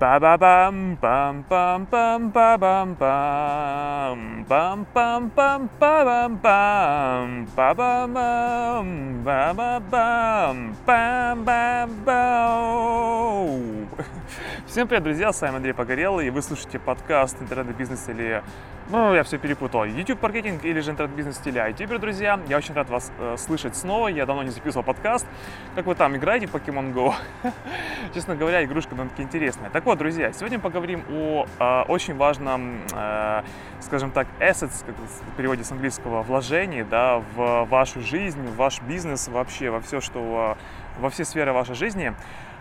Ба-ба-бам, бам-бам-бам, ба-бам-бам, бам-бам-бам, ба-бам-бам, ба-бам-бам, ба-ба-бам, бам-бам-бам. Всем привет, друзья, с вами Андрей Погорелый, и вы слушаете подкаст «Интернет-бизнес» или, ну, я все перепутал, YouTube-маркетинг или же интернет-бизнес стиля. Теперь, друзья, я очень рад вас э, слышать снова, я давно не записывал подкаст. Как вы там играете в Pokemon Go? Честно говоря, игрушка довольно-таки интересная. Так вот, друзья, сегодня поговорим о э, очень важном, э, скажем так, assets, как в переводе с английского, вложении, да, в вашу жизнь, в ваш бизнес, вообще во все, что, во все сферы вашей жизни.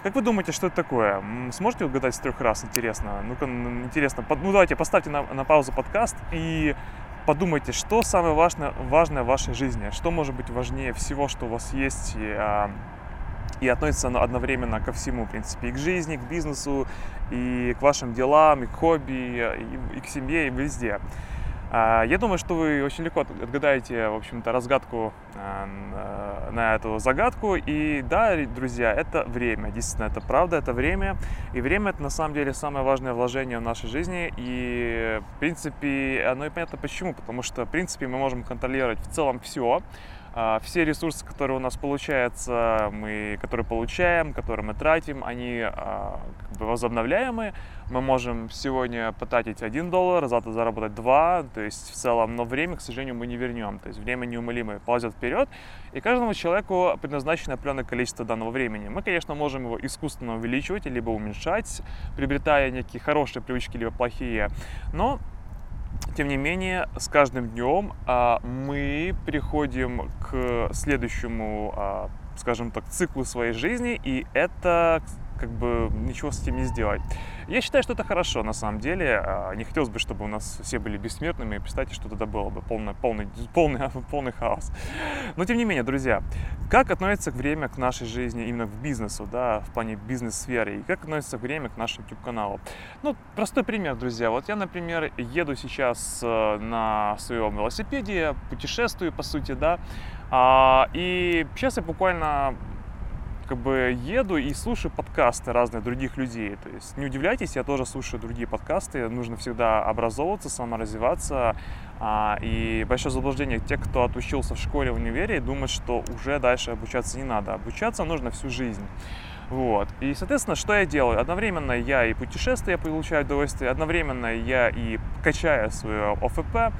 Как вы думаете, что это такое? Сможете угадать с трех раз? Интересно. Ну-ка, интересно. Ну, давайте поставьте на, на паузу подкаст и подумайте, что самое важное, важное в вашей жизни, что может быть важнее всего, что у вас есть, и, а, и относится оно одновременно ко всему, в принципе, и к жизни, к бизнесу, и к вашим делам, и к хобби, и, и к семье, и везде. А, я думаю, что вы очень легко отгадаете, в общем-то, разгадку а, на эту загадку. И да, друзья, это время. Действительно, это правда, это время. И время это на самом деле самое важное вложение в нашей жизни. И, в принципе, оно и понятно почему. Потому что, в принципе, мы можем контролировать в целом все. А, все ресурсы, которые у нас получаются, мы, которые получаем, которые мы тратим, они а, как бы возобновляемые. Мы можем сегодня потратить 1 доллар, завтра заработать 2, то есть в целом, но время, к сожалению, мы не вернем. То есть время неумолимо ползет вперед, и каждому человеку предназначено определенное количество данного времени. Мы, конечно, можем его искусственно увеличивать, либо уменьшать, приобретая некие хорошие привычки, либо плохие, но тем не менее, с каждым днем а, мы приходим к следующему, а, скажем так, циклу своей жизни, и это как бы ничего с этим не сделать. Я считаю, что это хорошо на самом деле. А, не хотелось бы, чтобы у нас все были бессмертными. Представьте, что тогда было бы полный, полный, полный, полный хаос. Но тем не менее, друзья, как относится время к нашей жизни именно в бизнесу, да, в плане бизнес-сферы, и как относится время к нашему YouTube-каналу? Ну, простой пример, друзья. Вот я, например, еду сейчас э, на своем велосипеде, путешествую, по сути, да, а, и сейчас я буквально бы еду и слушаю подкасты разных других людей. То есть не удивляйтесь, я тоже слушаю другие подкасты. Нужно всегда образовываться, саморазвиваться. А, и большое заблуждение тех, кто отучился в школе, в универе, думают, что уже дальше обучаться не надо. Обучаться нужно всю жизнь. Вот. И, соответственно, что я делаю? Одновременно я и путешествую, я получаю удовольствие, одновременно я и качаю свое ОФП,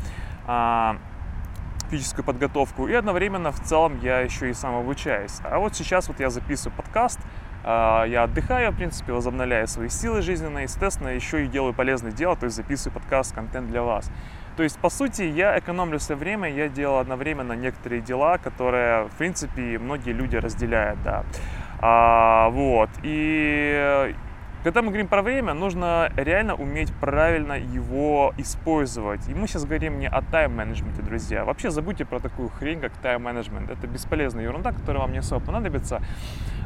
физическую подготовку, и одновременно в целом я еще и сам обучаюсь. А вот сейчас вот я записываю подкаст, а, я отдыхаю, в принципе, возобновляю свои силы жизненные, естественно, еще и делаю полезное дело, то есть записываю подкаст, контент для вас. То есть, по сути, я экономлю свое время, я делаю одновременно некоторые дела, которые, в принципе, многие люди разделяют, да. А, вот, и когда мы говорим про время, нужно реально уметь правильно его использовать. И мы сейчас говорим не о тайм-менеджменте, друзья. Вообще забудьте про такую хрень, как тайм-менеджмент. Это бесполезная ерунда, которая вам не особо понадобится.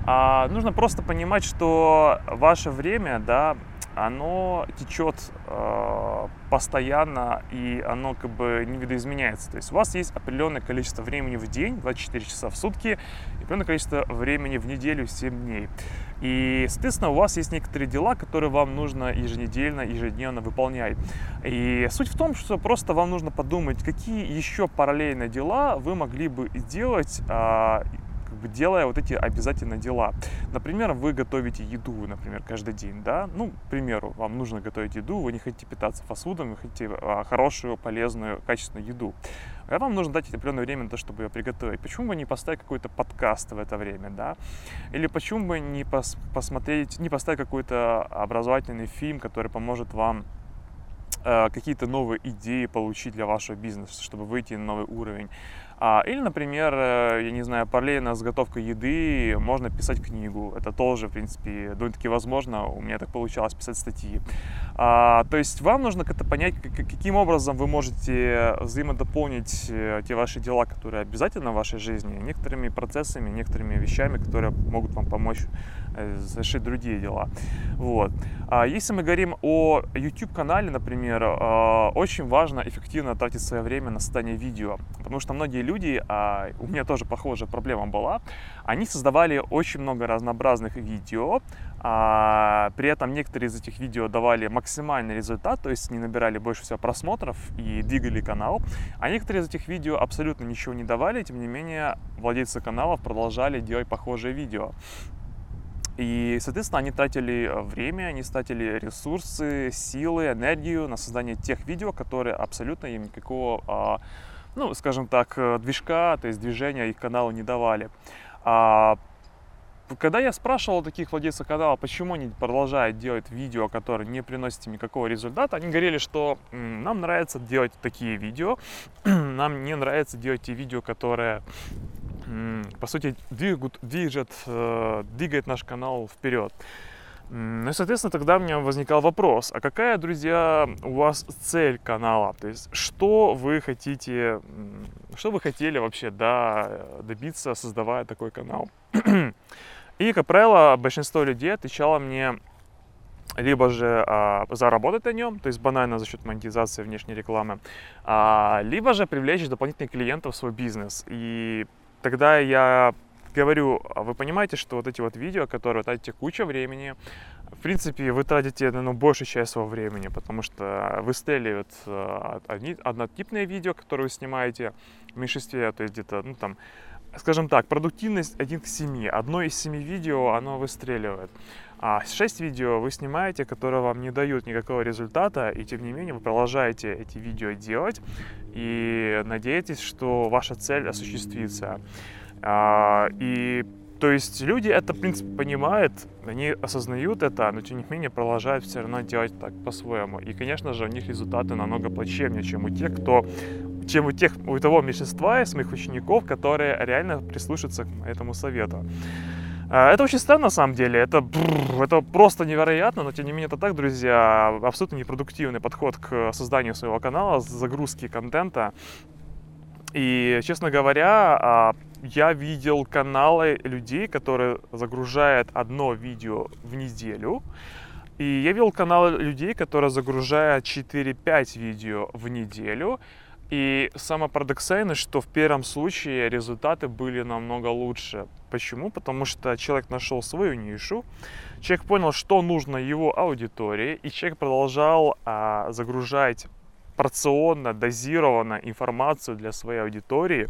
А, нужно просто понимать, что ваше время, да, оно течет э, постоянно и оно как бы не видоизменяется. То есть у вас есть определенное количество времени в день, 24 часа в сутки, и определенное количество времени в неделю, 7 дней. И, соответственно, у вас есть некоторые дела, которые вам нужно еженедельно, ежедневно выполнять. И суть в том, что просто вам нужно подумать, какие еще параллельные дела вы могли бы делать, а, бы делая вот эти обязательно дела. Например, вы готовите еду, например, каждый день, да, ну, к примеру, вам нужно готовить еду, вы не хотите питаться фастфудом, вы хотите а, хорошую, полезную, качественную еду. А вам нужно дать определенное время на то, чтобы ее приготовить. Почему бы не поставить какой-то подкаст в это время, да? Или почему бы не пос посмотреть, не поставить какой-то образовательный фильм, который поможет вам э, какие-то новые идеи получить для вашего бизнеса, чтобы выйти на новый уровень. А, или, например, э, я не знаю, параллельно с готовкой еды можно писать книгу. Это тоже, в принципе, довольно-таки возможно. У меня так получалось писать статьи. А, то есть вам нужно как-то понять, каким образом вы можете взаимодополнить э, те ваши дела, которые обязательно в вашей жизни, некоторыми процессами, некоторыми вещами, которые могут вам помочь э, совершить другие дела. Вот. А если мы говорим о YouTube-канале, например, очень важно эффективно тратить свое время на создание видео, потому что многие люди, а у меня тоже похожая проблема была, они создавали очень много разнообразных видео, а при этом некоторые из этих видео давали максимальный результат, то есть не набирали больше всего просмотров и двигали канал, а некоторые из этих видео абсолютно ничего не давали, тем не менее владельцы каналов продолжали делать похожие видео. И, соответственно, они тратили э, время, они тратили ресурсы, силы, энергию на создание тех видео, которые абсолютно им никакого, а, ну, скажем так, э, движка, то есть движения их каналу не давали. А, когда я спрашивал таких владельцев канала, почему они продолжают делать видео, которые не приносят им никакого результата, они говорили, что нам нравится делать такие видео, нам не нравится делать те видео, которые по сути, двигают, движет, э, двигает наш канал вперед. Ну и, соответственно, тогда у меня возникал вопрос, а какая, друзья, у вас цель канала? То есть, что вы хотите, что вы хотели вообще да, добиться, создавая такой канал? И, как правило, большинство людей отвечало мне либо же а, заработать на нем, то есть банально за счет монетизации внешней рекламы, а, либо же привлечь дополнительных клиентов в свой бизнес. И тогда я говорю, а вы понимаете, что вот эти вот видео, которые тратите куча времени, в принципе, вы тратите ну, большую часть своего времени, потому что выстреливают э, одни, однотипные видео, которые вы снимаете в меньшинстве, то есть где-то, ну там, скажем так, продуктивность 1 к 7. Одно из 7 видео, оно выстреливает. А 6 видео вы снимаете, которые вам не дают никакого результата, и тем не менее вы продолжаете эти видео делать и надеетесь, что ваша цель осуществится. А, и то есть люди это, в принципе, понимают, они осознают это, но тем не менее продолжают все равно делать так по-своему. И, конечно же, у них результаты намного плачевнее, чем у тех, кто чем у тех, у того меньшинства из моих учеников, которые реально прислушаются к этому совету. А, это очень странно на самом деле, это, это просто невероятно, но тем не менее это так, друзья, абсолютно непродуктивный подход к созданию своего канала, загрузки контента. И, честно говоря, а, я видел каналы людей, которые загружают одно видео в неделю, и я видел каналы людей, которые загружают 4-5 видео в неделю, и самое парадоксальное, что в первом случае результаты были намного лучше. Почему? Потому что человек нашел свою нишу, человек понял, что нужно его аудитории, и человек продолжал а, загружать порционно, дозированно информацию для своей аудитории,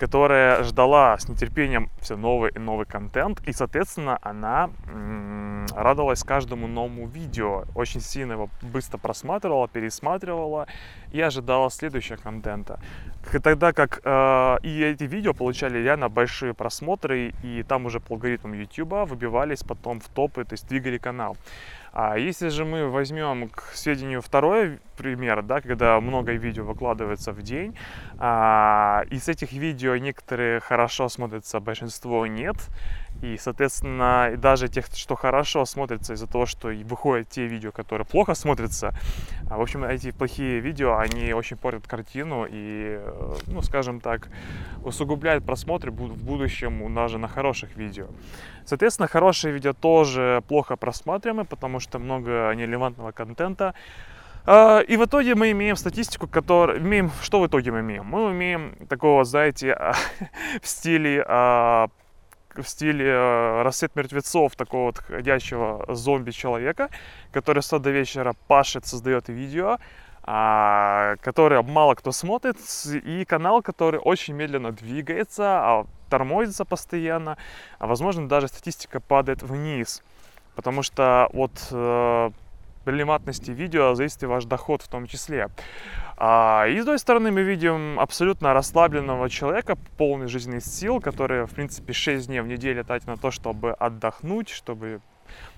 которая ждала с нетерпением все новый и новый контент, и, соответственно, она радовалась каждому новому видео, очень сильно его быстро просматривала, пересматривала и ожидала следующего контента. Тогда как э, и эти видео получали реально большие просмотры, и там уже по алгоритмам YouTube выбивались потом в топы, то есть двигали канал. А если же мы возьмем к сведению второй пример, да, когда много видео выкладывается в день, а, из этих видео некоторые хорошо смотрятся, большинство нет, и, соответственно, даже тех, что хорошо смотрится из-за того, что выходят те видео, которые плохо смотрятся, а, в общем, эти плохие видео, они очень портят картину и, э, ну, скажем так, усугубляют просмотры в будущем даже на хороших видео. Соответственно, хорошие видео тоже плохо просматриваемы, потому что много нерелевантного контента. А, и в итоге мы имеем статистику, которая... Имеем... Что в итоге мы имеем? Мы имеем такого, знаете, в стиле а, в стиле э, рассвет мертвецов, такого вот ходящего зомби-человека, который с до вечера пашет, создает видео, а, который мало кто смотрит, и канал, который очень медленно двигается, а тормозится постоянно, а возможно даже статистика падает вниз, потому что от э, релевантности видео зависит и ваш доход в том числе. А, и с другой стороны мы видим абсолютно расслабленного человека, полный жизненных сил, который, в принципе, 6 дней в неделю тратит на то, чтобы отдохнуть, чтобы,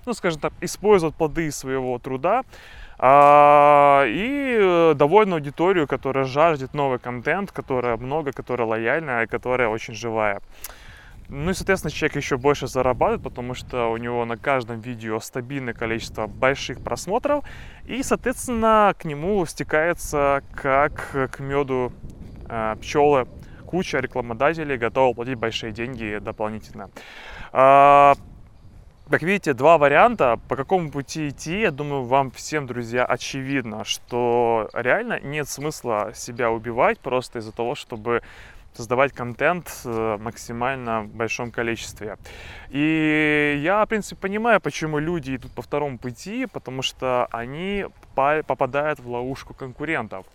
ну, скажем так, использовать плоды своего труда. А, и э, довольно аудиторию, которая жаждет новый контент, которая много, которая лояльная, которая очень живая. Ну и, соответственно, человек еще больше зарабатывает, потому что у него на каждом видео стабильное количество больших просмотров, и, соответственно, к нему стекается как к меду э, пчелы. Куча рекламодателей готовы платить большие деньги дополнительно. А, как видите, два варианта, по какому пути идти, я думаю, вам всем, друзья, очевидно, что реально нет смысла себя убивать просто из-за того, чтобы создавать контент в максимально большом количестве. И я, в принципе, понимаю, почему люди идут по второму пути, потому что они попадают в ловушку конкурентов.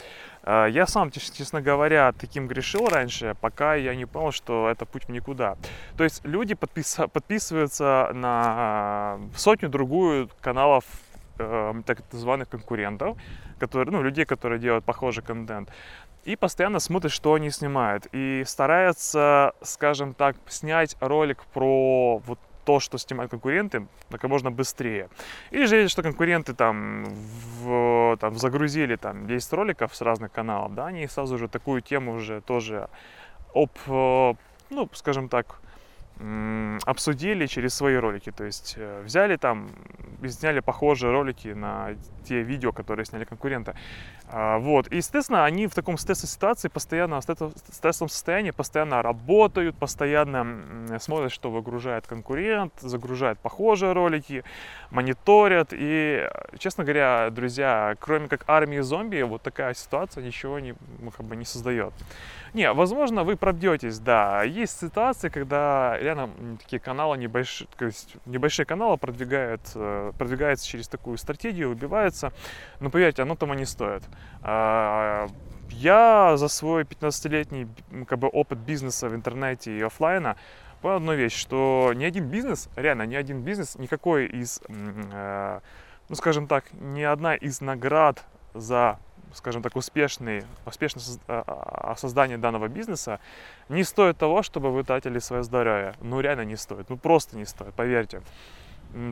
Э, я сам, честно говоря, таким грешил раньше, пока я не понял, что это путь в никуда. То есть люди подпис... подписываются на э, сотню-другую каналов э, так называемых конкурентов, которые, ну, людей, которые делают похожий контент, и постоянно смотрят, что они снимают, и стараются, скажем так, снять ролик про вот то, что снимают конкуренты, как можно быстрее. Или же видят, что конкуренты там, в, там загрузили там 10 роликов с разных каналов, да, они сразу же такую тему уже тоже об, э, ну, скажем так, обсудили через свои ролики. То есть э, взяли там сняли похожие ролики на те видео, которые сняли конкуренты. А, вот. И, естественно, они в таком стрессовой ситуации постоянно, в стрессовом состоянии постоянно работают, постоянно смотрят, что выгружает конкурент, загружает похожие ролики, мониторят. И, честно говоря, друзья, кроме как армии зомби, вот такая ситуация ничего не, ну, как бы не создает. Не, возможно, вы пробьетесь, да. Есть ситуации, когда реально такие каналы небольшие, то есть небольшие каналы продвигают, э, продвигаются через такую стратегию, убиваются. Но поверьте, оно того не стоит. А, я за свой 15-летний как бы, опыт бизнеса в интернете и офлайна понял одну вещь, что ни один бизнес, реально ни один бизнес, никакой из, э, ну скажем так, ни одна из наград за скажем так, успешный, успешное а, а, создание данного бизнеса не стоит того, чтобы вы тратили свое здоровье. Ну, реально не стоит. Ну, просто не стоит, поверьте.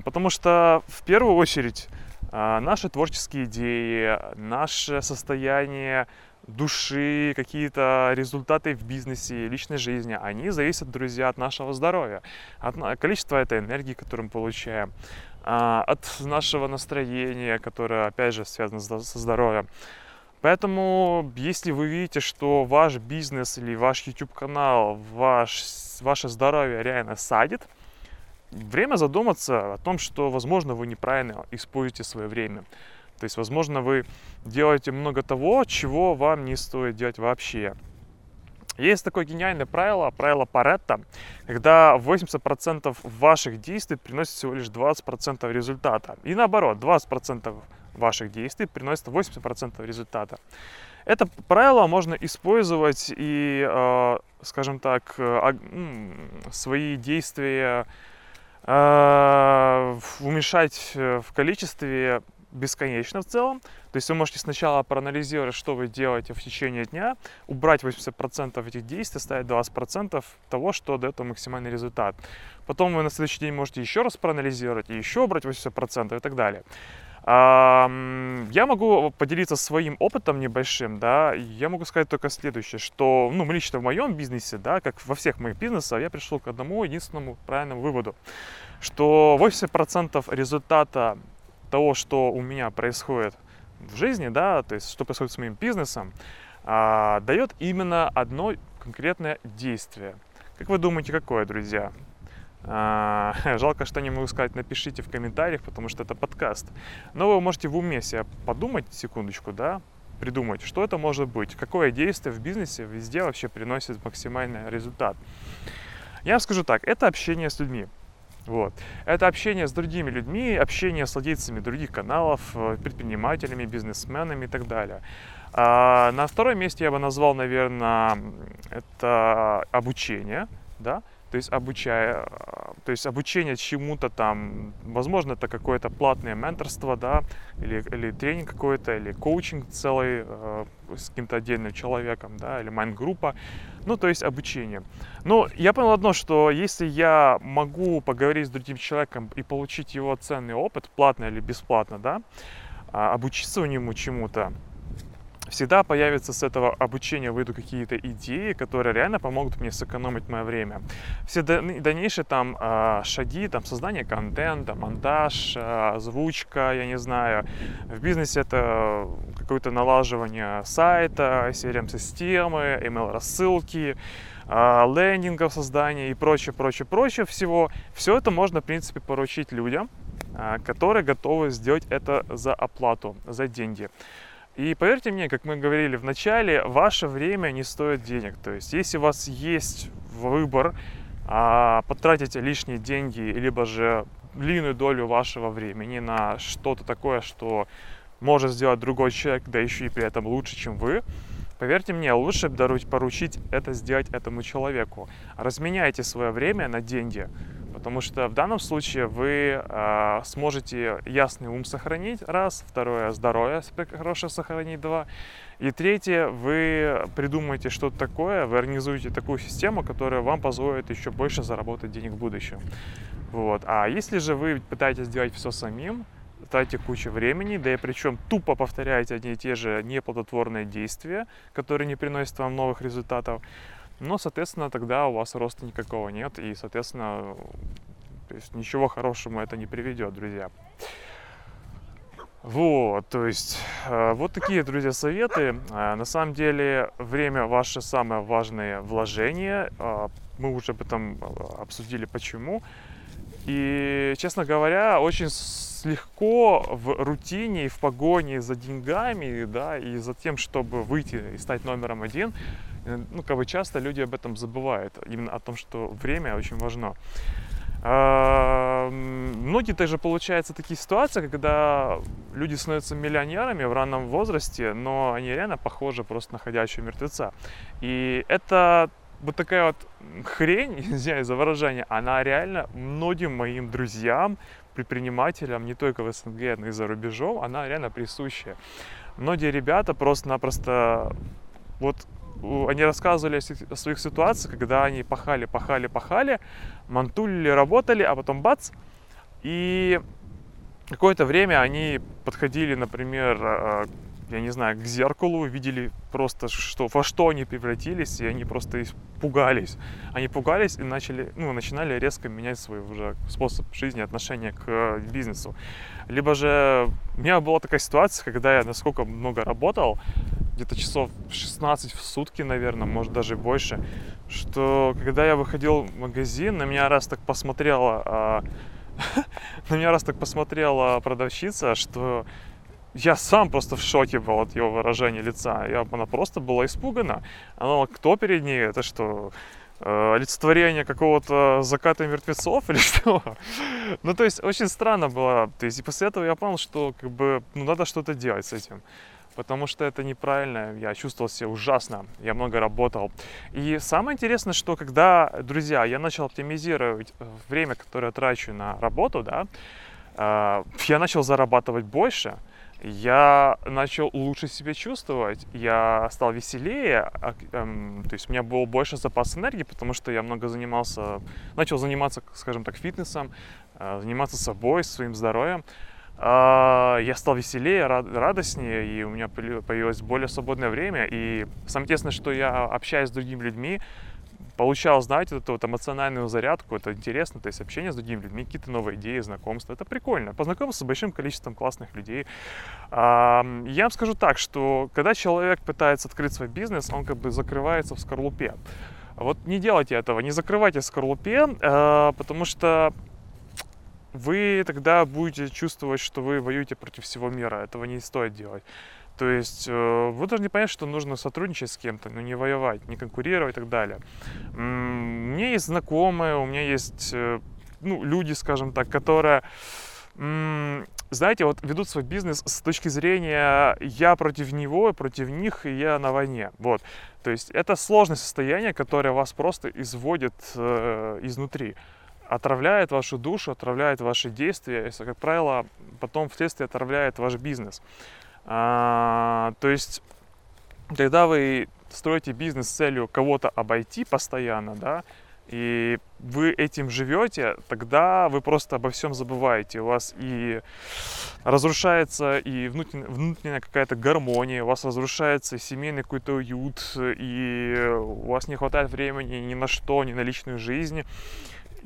Потому что, в первую очередь, а, наши творческие идеи, наше состояние души, какие-то результаты в бизнесе, личной жизни, они зависят, друзья, от нашего здоровья, от количества этой энергии, которую мы получаем, от нашего настроения, которое, опять же, связано со здоровьем. Поэтому, если вы видите, что ваш бизнес или ваш YouTube канал, ваш, ваше здоровье реально садит, время задуматься о том, что, возможно, вы неправильно используете свое время. То есть, возможно, вы делаете много того, чего вам не стоит делать вообще. Есть такое гениальное правило, правило Паретта, когда 80% ваших действий приносит всего лишь 20% результата. И наоборот, 20% ваших действий приносит 80% результата. Это правило можно использовать и, э, скажем так, э, свои действия э, уменьшать в количестве бесконечно в целом. То есть вы можете сначала проанализировать, что вы делаете в течение дня, убрать 80% этих действий, ставить 20% того, что дает вам максимальный результат. Потом вы на следующий день можете еще раз проанализировать и еще убрать 80% и так далее. Я могу поделиться своим опытом небольшим, да, я могу сказать только следующее, что, ну, лично в моем бизнесе, да, как во всех моих бизнесах, я пришел к одному единственному правильному выводу, что 80% результата того, что у меня происходит в жизни, да, то есть что происходит с моим бизнесом, а, дает именно одно конкретное действие. Как вы думаете, какое, друзья? А, жалко, что не могу сказать, напишите в комментариях, потому что это подкаст. Но вы можете в уме себе подумать секундочку, да, придумать, что это может быть, какое действие в бизнесе везде вообще приносит максимальный результат. Я вам скажу так, это общение с людьми. Вот. Это общение с другими людьми, общение с владельцами других каналов, э, предпринимателями, бизнесменами и так далее. А на втором месте я бы назвал, наверное, это обучение, да, то есть обучая, то есть обучение чему-то там, возможно, это какое-то платное менторство, да, или, или тренинг какой-то, или коучинг целый э, с каким-то отдельным человеком, да, или майнд-группа, ну, то есть обучение. Но я понял одно, что если я могу поговорить с другим человеком и получить его ценный опыт, платно или бесплатно, да, а, обучиться у него чему-то, всегда появятся с этого обучения выйду какие-то идеи, которые реально помогут мне сэкономить мое время. Все дальнейшие там э, шаги, там создание контента, монтаж, э, озвучка, я не знаю. В бизнесе это какое-то налаживание сайта, CRM-системы, email-рассылки, э, лендингов создания и прочее, прочее, прочее всего. Все это можно, в принципе, поручить людям, которые готовы сделать это за оплату, за деньги. И поверьте мне, как мы говорили в начале, ваше время не стоит денег. То есть, если у вас есть выбор а, потратить лишние деньги, либо же длинную долю вашего времени на что-то такое, что может сделать другой человек, да еще и при этом лучше, чем вы, поверьте мне, лучше поручить это сделать этому человеку. Разменяйте свое время на деньги. Потому что в данном случае вы э, сможете ясный ум сохранить, раз. Второе, здоровье хорошее сохранить, два. И третье, вы придумаете что-то такое, вы организуете такую систему, которая вам позволит еще больше заработать денег в будущем. Вот. А если же вы пытаетесь сделать все самим, тратите кучу времени, да и причем тупо повторяете одни и те же неплодотворные действия, которые не приносят вам новых результатов, но, соответственно, тогда у вас роста никакого нет, и, соответственно, то есть ничего хорошему это не приведет, друзья. Вот, то есть, э, вот такие, друзья, советы. Э, на самом деле, время ваше самое важное вложение. Э, мы уже об этом обсудили, почему. И, честно говоря, очень легко в рутине и в погоне за деньгами, да, и за тем, чтобы выйти и стать номером один, ну, как бы часто люди об этом забывают, именно о том, что время очень важно. Многие также получаются такие ситуации, когда люди становятся миллионерами в раннем возрасте, но они реально похожи просто на ходячего мертвеца. И это вот такая вот хрень, извиняюсь за выражение, она реально многим моим друзьям, предпринимателям, не только в СНГ, но и за рубежом, она реально присущая. Многие ребята просто-напросто вот они рассказывали о своих ситуациях, когда они пахали, пахали, пахали, мантулили, работали, а потом бац, и какое-то время они подходили, например, э, я не знаю, к зеркалу, видели просто, что, во что они превратились, и они просто пугались. Они пугались и начали, ну, начинали резко менять свой уже способ жизни, отношение к бизнесу. Либо же у меня была такая ситуация, когда я насколько много работал, где-то часов 16 в сутки, наверное, может даже больше, что когда я выходил в магазин, на меня раз так посмотрела, а, на меня раз так посмотрела продавщица, что я сам просто в шоке был от его выражения лица. Я, она просто была испугана. Она, кто перед ней? Это что, э, олицетворение какого-то заката мертвецов или что? ну, то есть, очень странно было. То есть, и после этого я понял, что, как бы, ну, надо что-то делать с этим потому что это неправильно, я чувствовал себя ужасно, я много работал. И самое интересное, что когда, друзья, я начал оптимизировать э, время, которое трачу на работу, да, э, я начал зарабатывать больше, я начал лучше себя чувствовать, я стал веселее, а, эм, то есть у меня был больше запас энергии, потому что я много занимался, начал заниматься, скажем так, фитнесом, э, заниматься собой, своим здоровьем. А, я стал веселее, радостнее, и у меня появилось более свободное время. И самое интересное, что я общаюсь с другими людьми, получал, знаете, эту вот эмоциональную зарядку, это интересно, то есть общение с другими людьми, какие-то новые идеи, знакомства, это прикольно. Познакомился с большим количеством классных людей. Я вам скажу так, что когда человек пытается открыть свой бизнес, он как бы закрывается в скорлупе. Вот не делайте этого, не закрывайте скорлупе, а, потому что вы тогда будете чувствовать, что вы воюете против всего мира. Этого не стоит делать. То есть э, вы должны понять, что нужно сотрудничать с кем-то, но не воевать, не конкурировать и так далее. У меня есть знакомые, у меня есть э, ну, люди, скажем так, которые, знаете, вот ведут свой бизнес с точки зрения я против него, против них, и я на войне. Вот. То есть это сложное состояние, которое вас просто изводит э, изнутри отравляет вашу душу, отравляет ваши действия, и, как правило, потом вследствие отравляет ваш бизнес. А, то есть, когда вы строите бизнес с целью кого-то обойти постоянно, да, и вы этим живете, тогда вы просто обо всем забываете. У вас и разрушается и внутренняя, внутренняя какая-то гармония, у вас разрушается семейный какой-то уют, и у вас не хватает времени ни на что, ни на личную жизнь.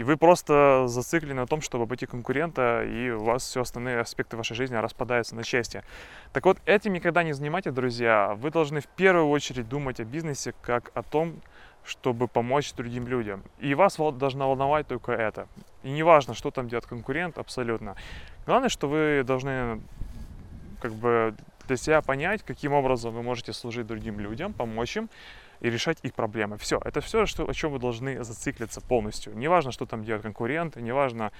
И вы просто зациклены на том, чтобы обойти конкурента, и у вас все остальные аспекты вашей жизни распадаются на части. Так вот, этим никогда не занимайтесь, друзья. Вы должны в первую очередь думать о бизнесе как о том, чтобы помочь другим людям. И вас должна волновать только это. И не важно, что там делает конкурент, абсолютно. Главное, что вы должны как бы для себя понять, каким образом вы можете служить другим людям, помочь им и решать их проблемы. Все, это все, что, о чем вы должны зациклиться полностью. Неважно, что там делают конкуренты, неважно,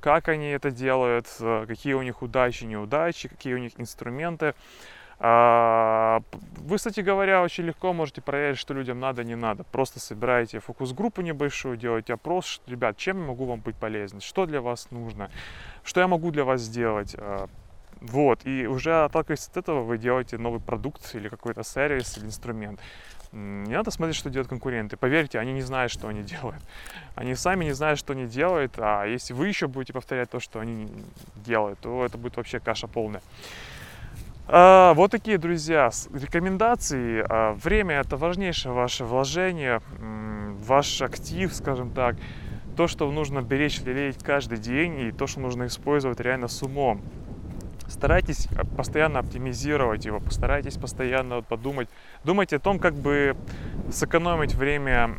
как они это делают, э, какие у них удачи, неудачи, какие у них инструменты. А, вы, кстати говоря, очень легко можете проверить, что людям надо, не надо. Просто собираете фокус-группу небольшую, делаете опрос, ребят, чем я могу вам быть полезен, что для вас нужно, что я могу для вас сделать. Вот, и уже отталкиваясь от этого, вы делаете новый продукт или какой-то сервис или инструмент. Не надо смотреть, что делают конкуренты. Поверьте, они не знают, что они делают. Они сами не знают, что они делают, а если вы еще будете повторять то, что они делают, то это будет вообще каша полная. А, вот такие, друзья, рекомендации. А, время это важнейшее ваше вложение, ваш актив, скажем так. То, что нужно беречь, лелеять каждый день, и то, что нужно использовать реально с умом. Старайтесь а, постоянно оптимизировать его, постарайтесь постоянно подумать. Думайте о том, как бы сэкономить время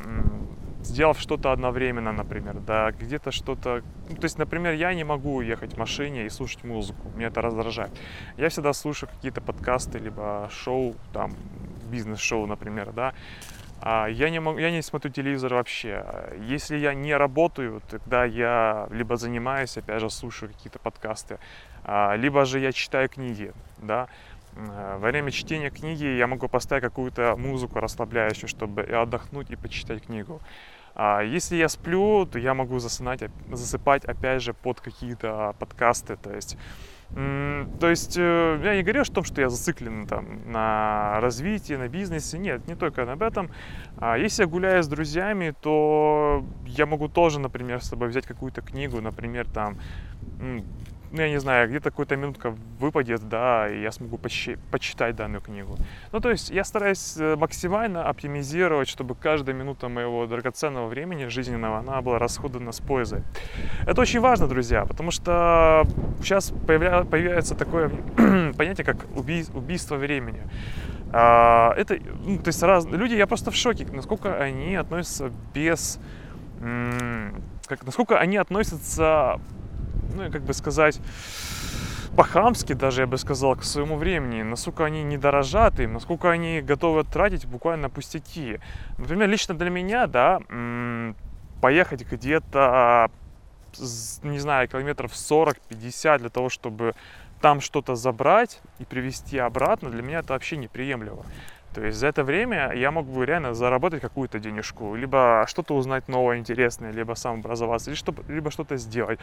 сделав что-то одновременно, например, да, где-то что-то... Ну, то есть, например, я не могу ехать в машине и слушать музыку, меня это раздражает. Я всегда слушаю какие-то подкасты, либо шоу, там, бизнес-шоу, например, да, я не, могу, я не смотрю телевизор вообще. Если я не работаю, тогда я либо занимаюсь, опять же, слушаю какие-то подкасты, а, либо же я читаю книги, да. Во время чтения книги я могу поставить какую-то музыку расслабляющую, чтобы отдохнуть и почитать книгу. А если я сплю, то я могу засынать, засыпать опять же под какие-то подкасты. То есть, то есть э, я не говорю о том, что я зациклен там, на развитии, на бизнесе. Нет, не только об этом. А если я гуляю с друзьями, то я могу тоже, например, с собой взять какую-то книгу, например, там ну, я не знаю, где-то какая-то минутка выпадет, да, и я смогу почи- почитать данную книгу. Ну, то есть я стараюсь э, максимально оптимизировать, чтобы каждая минута моего драгоценного времени жизненного, она была расходана с пользой. Это очень важно, друзья, потому что сейчас появля- появляется такое понятие, как убий- убийство времени. А, это, ну, то есть раз, люди, я просто в шоке, насколько они относятся без, как, насколько они относятся ну, как бы сказать, по-хамски даже, я бы сказал, к своему времени, насколько они не дорожат им, насколько они готовы тратить буквально пустяки. Например, лично для меня, да, поехать где-то, не знаю, километров 40-50 для того, чтобы там что-то забрать и привезти обратно, для меня это вообще неприемлемо. То есть за это время я мог бы реально заработать какую-то денежку, либо что-то узнать новое, интересное, либо сам образоваться, либо что-то сделать.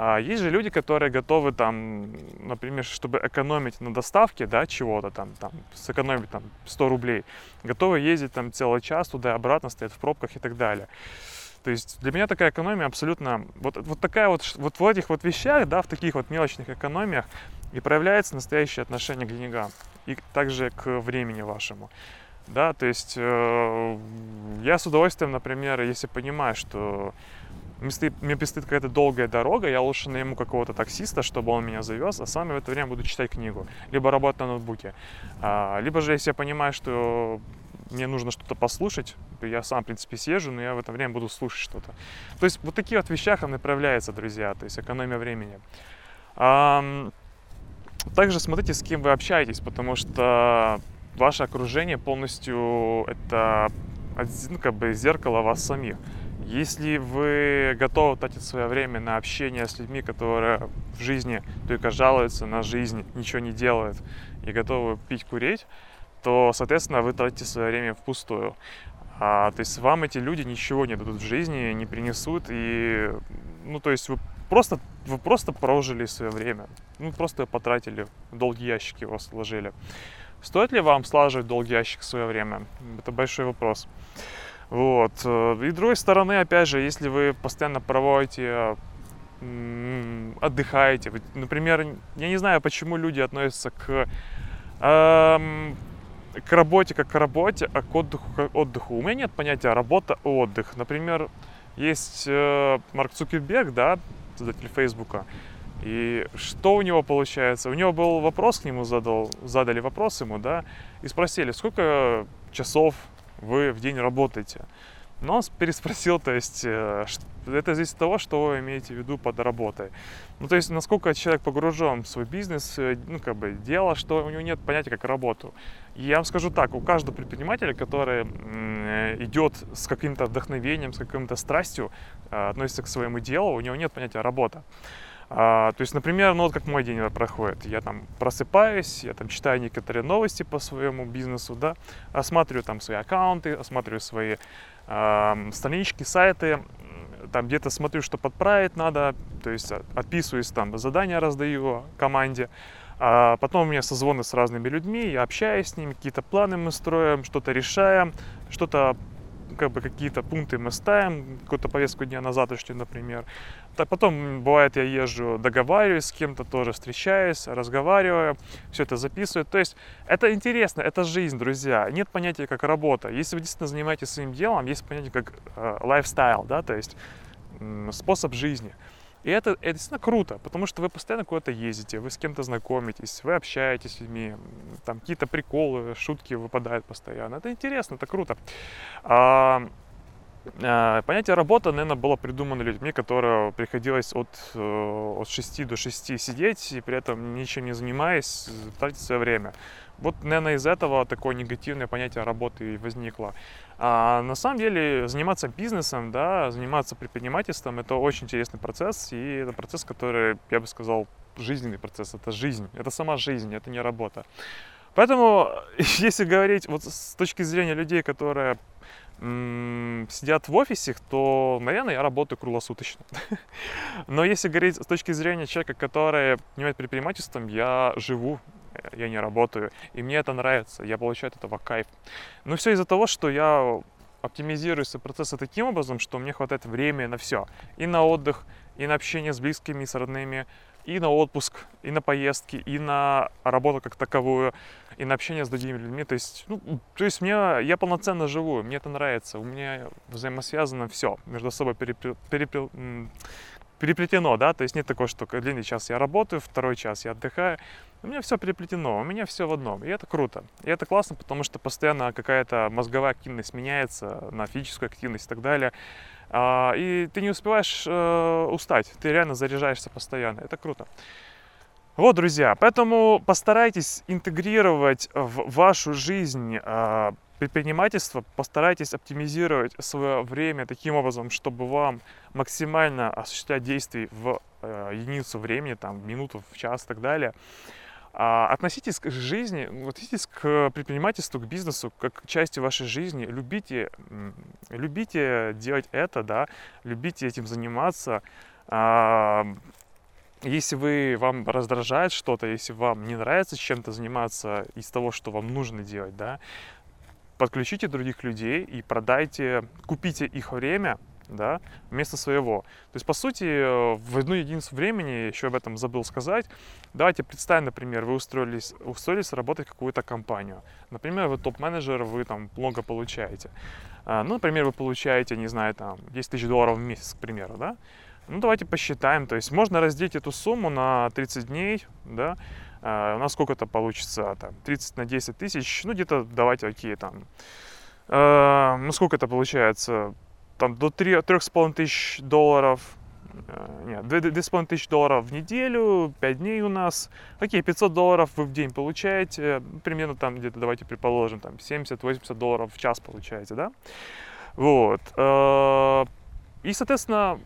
А есть же люди, которые готовы там, например, чтобы экономить на доставке, да, чего-то там, там, сэкономить там 100 рублей, готовы ездить там целый час туда и обратно, стоять в пробках и так далее. То есть для меня такая экономия абсолютно, вот, вот такая вот, вот в этих вот вещах, да, в таких вот мелочных экономиях и проявляется настоящее отношение к деньгам и также к времени вашему. Да, то есть э, я с удовольствием, например, если понимаю, что мне предстоит какая-то долгая дорога, я лучше найму какого-то таксиста, чтобы он меня завез, а сам в это время буду читать книгу, либо работать на ноутбуке. А, либо же, если я понимаю, что мне нужно что-то послушать, я сам, в принципе, съезжу, но я в это время буду слушать что-то. То есть вот такие вот вещах он направляется, друзья, то есть экономия времени. Также смотрите, с кем вы общаетесь, потому что ваше окружение полностью это ну, как бы зеркало вас самих. Если вы готовы тратить свое время на общение с людьми, которые в жизни только жалуются на жизнь, ничего не делают и готовы пить, курить, то, соответственно, вы тратите свое время впустую. А, то есть вам эти люди ничего не дадут в жизни, не принесут, и, ну, то есть вы просто, вы просто прожили свое время, ну, просто потратили, в долгий ящик его сложили. Стоит ли вам слаживать долгий ящик в свое время? Это большой вопрос. Вот. И с другой стороны, опять же, если вы постоянно проводите отдыхаете. Например, я не знаю, почему люди относятся к, эм, к работе как к работе, а к отдыху как к отдыху. У меня нет понятия работа отдых. Например, есть э, Марк Цукерберг, да, создатель Фейсбука. И что у него получается? У него был вопрос к нему задал, задали вопрос ему, да, и спросили, сколько часов вы в день работаете. Но переспросил, то есть, э, это зависит от того, что вы имеете в виду под работой. Ну, то есть, насколько человек погружен в свой бизнес, э, ну, как бы, дело, что у него нет понятия как работу. Я вам скажу так, у каждого предпринимателя, который э, идет с каким-то вдохновением, с каким-то страстью, относится к своему делу, у него нет понятия работа. А, то есть, например, ну вот как мой день проходит. Я там просыпаюсь, я там читаю некоторые новости по своему бизнесу, да, осматриваю там свои аккаунты, осматриваю свои э, странички, сайты, там где-то смотрю, что подправить надо, то есть отписываюсь там, задания раздаю команде. А потом у меня созвоны с разными людьми, я общаюсь с ними, какие-то планы мы строим, что-то решаем, что-то как бы какие-то пункты мы ставим, какую-то повестку дня на завтрашнюю, например. Так потом, бывает, я езжу, договариваюсь с кем-то тоже, встречаюсь, разговариваю, все это записываю. То есть это интересно, это жизнь, друзья. Нет понятия как работа. Если вы действительно занимаетесь своим делом, есть понятие как лайфстайл, э, да, то есть э, способ жизни. И это, это действительно круто, потому что вы постоянно куда-то ездите, вы с кем-то знакомитесь, вы общаетесь с людьми, там какие-то приколы, шутки выпадают постоянно. Это интересно, это круто. А, понятие работа, наверное, было придумано людьми, которые приходилось от, э, от 6 до 6 сидеть и при этом ничем не занимаясь, тратить свое время. Вот, наверное, из этого такое негативное понятие работы и возникло. А на самом деле заниматься бизнесом, да, заниматься предпринимательством – это очень интересный процесс, и это процесс, который, я бы сказал, жизненный процесс, это жизнь, это сама жизнь, это не работа. Поэтому, если говорить вот с точки зрения людей, которые сидят в офисе, то, наверное, я работаю круглосуточно. Но если говорить с точки зрения человека, который занимает предпринимательством, я живу я не работаю. И мне это нравится, я получаю от этого кайф. Но все из-за того, что я оптимизирую свои процессы таким образом, что мне хватает времени на все. И на отдых, и на общение с близкими, с родными, и на отпуск, и на поездки, и на работу как таковую, и на общение с другими людьми. То есть, ну, то есть мне, я полноценно живу, мне это нравится, у меня взаимосвязано все, между собой перепри, переплетено, да, то есть нет такого, что длинный час я работаю, второй час я отдыхаю. У меня все переплетено, у меня все в одном, и это круто. И это классно, потому что постоянно какая-то мозговая активность меняется на физическую активность и так далее. А, и ты не успеваешь э, устать, ты реально заряжаешься постоянно, это круто. Вот, друзья, поэтому постарайтесь интегрировать в вашу жизнь а, предпринимательство, постарайтесь оптимизировать свое время таким образом, чтобы вам максимально осуществлять действий в э, единицу времени, там, минуту, в час и так далее. А, относитесь к жизни, относитесь к предпринимательству, к бизнесу как к части вашей жизни. Любите, любите делать это, да, любите этим заниматься. А, если вы, вам раздражает что-то, если вам не нравится чем-то заниматься из того, что вам нужно делать, да, подключите других людей и продайте, купите их время, да, вместо своего. То есть, по сути, в одну единицу времени, еще об этом забыл сказать, давайте представим, например, вы устроились, устроились работать в какую-то компанию. Например, вы топ-менеджер, вы там много получаете. А, ну, например, вы получаете, не знаю, там, 10 тысяч долларов в месяц, к примеру, да. Ну, давайте посчитаем. То есть, можно разделить эту сумму на 30 дней, да, а, у нас сколько это получится, там, 30 на 10 тысяч, ну, где-то, давайте, окей, там, э, ну, сколько это получается, там, до 3, 3,5 тысяч долларов, э, нет, 2,5 тысяч долларов в неделю, 5 дней у нас, окей, 500 долларов вы в день получаете, примерно там где-то, давайте предположим, там, 70-80 долларов в час получаете, да, вот, э, и, соответственно,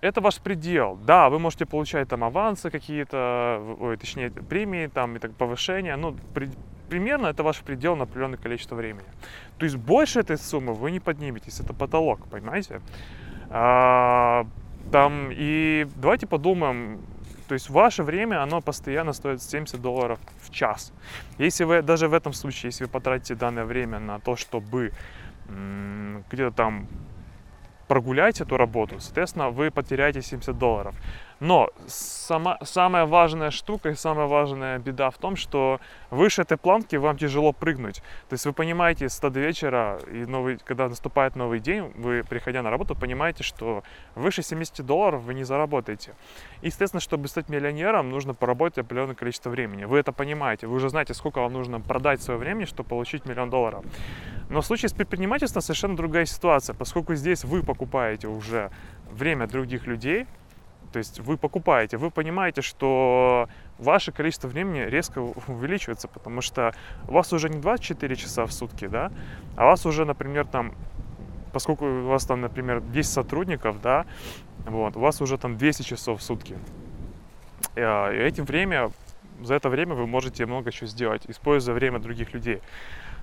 это ваш предел. Да, вы можете получать там авансы какие-то, ой, точнее премии там и так повышения, при, примерно это ваш предел на определенное количество времени. То есть больше этой суммы вы не подниметесь, это потолок, понимаете? А, там и давайте подумаем, то есть ваше время, оно постоянно стоит 70 долларов в час. Если вы даже в этом случае, если вы потратите данное время на то, чтобы где-то там прогулять эту работу, соответственно, вы потеряете 70 долларов. Но сама, самая важная штука и самая важная беда в том, что выше этой планки вам тяжело прыгнуть. То есть вы понимаете, с до вечера, и новый, когда наступает новый день, вы, приходя на работу, понимаете, что выше 70 долларов вы не заработаете. И, естественно, чтобы стать миллионером, нужно поработать определенное количество времени. Вы это понимаете, вы уже знаете, сколько вам нужно продать свое время, чтобы получить миллион долларов. Но в случае с предпринимательством совершенно другая ситуация, поскольку здесь вы покупаете уже время других людей, то есть вы покупаете, вы понимаете, что ваше количество времени резко увеличивается, потому что у вас уже не 24 часа в сутки, да, а у вас уже, например, там, поскольку у вас там, например, 10 сотрудников, да, вот, у вас уже там 200 часов в сутки. А, и этим время, за это время вы можете много чего сделать, используя время других людей.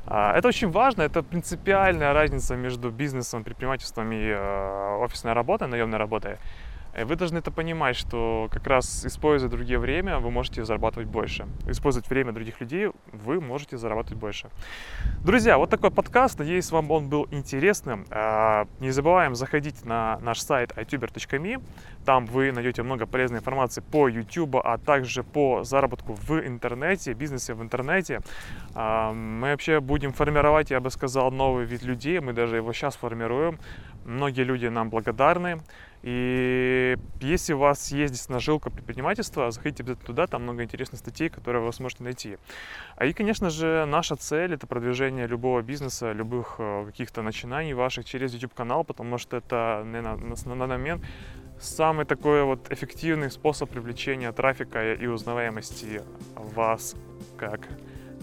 А, это очень важно, это принципиальная разница между бизнесом, предпринимательством и э, офисной работой, наемной работой. Э, вы должны это понимать, что как раз используя другие время, вы можете зарабатывать больше. Использовать время других людей, вы можете зарабатывать больше. Друзья, вот такой подкаст. Надеюсь, вам он был интересным. А, не забываем заходить на наш сайт ituber.me. Там вы найдете много полезной информации по YouTube, а также по заработку в интернете, бизнесе в интернете. А, мы вообще будем формировать, я бы сказал, новый вид людей. Мы даже его сейчас формируем. Многие люди нам благодарны. И если у вас есть действительно жилка предпринимательства, заходите обязательно туда, там много интересных статей, которые вы сможете найти. А и, конечно же, наша цель — это продвижение любого бизнеса, любых э, каких-то начинаний ваших через YouTube-канал, потому что это на, на, на данный момент самый такой вот эффективный способ привлечения трафика и узнаваемости вас как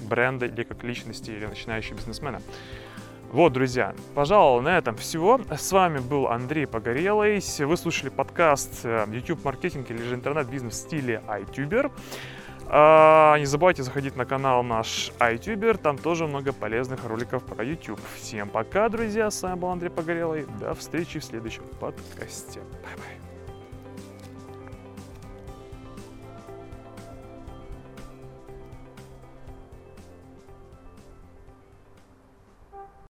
бренда или как личности или начинающего бизнесмена. Вот, друзья, пожалуй, на этом все. С вами был Андрей Погорелый. Вы слушали подкаст э, YouTube маркетинг или же интернет-бизнес в стиле iTuber. А, не забывайте заходить на канал наш ITuber, там тоже много полезных роликов про YouTube. Всем пока, друзья, с вами был Андрей Погорелый. До встречи в следующем подкасте. Бай-бай.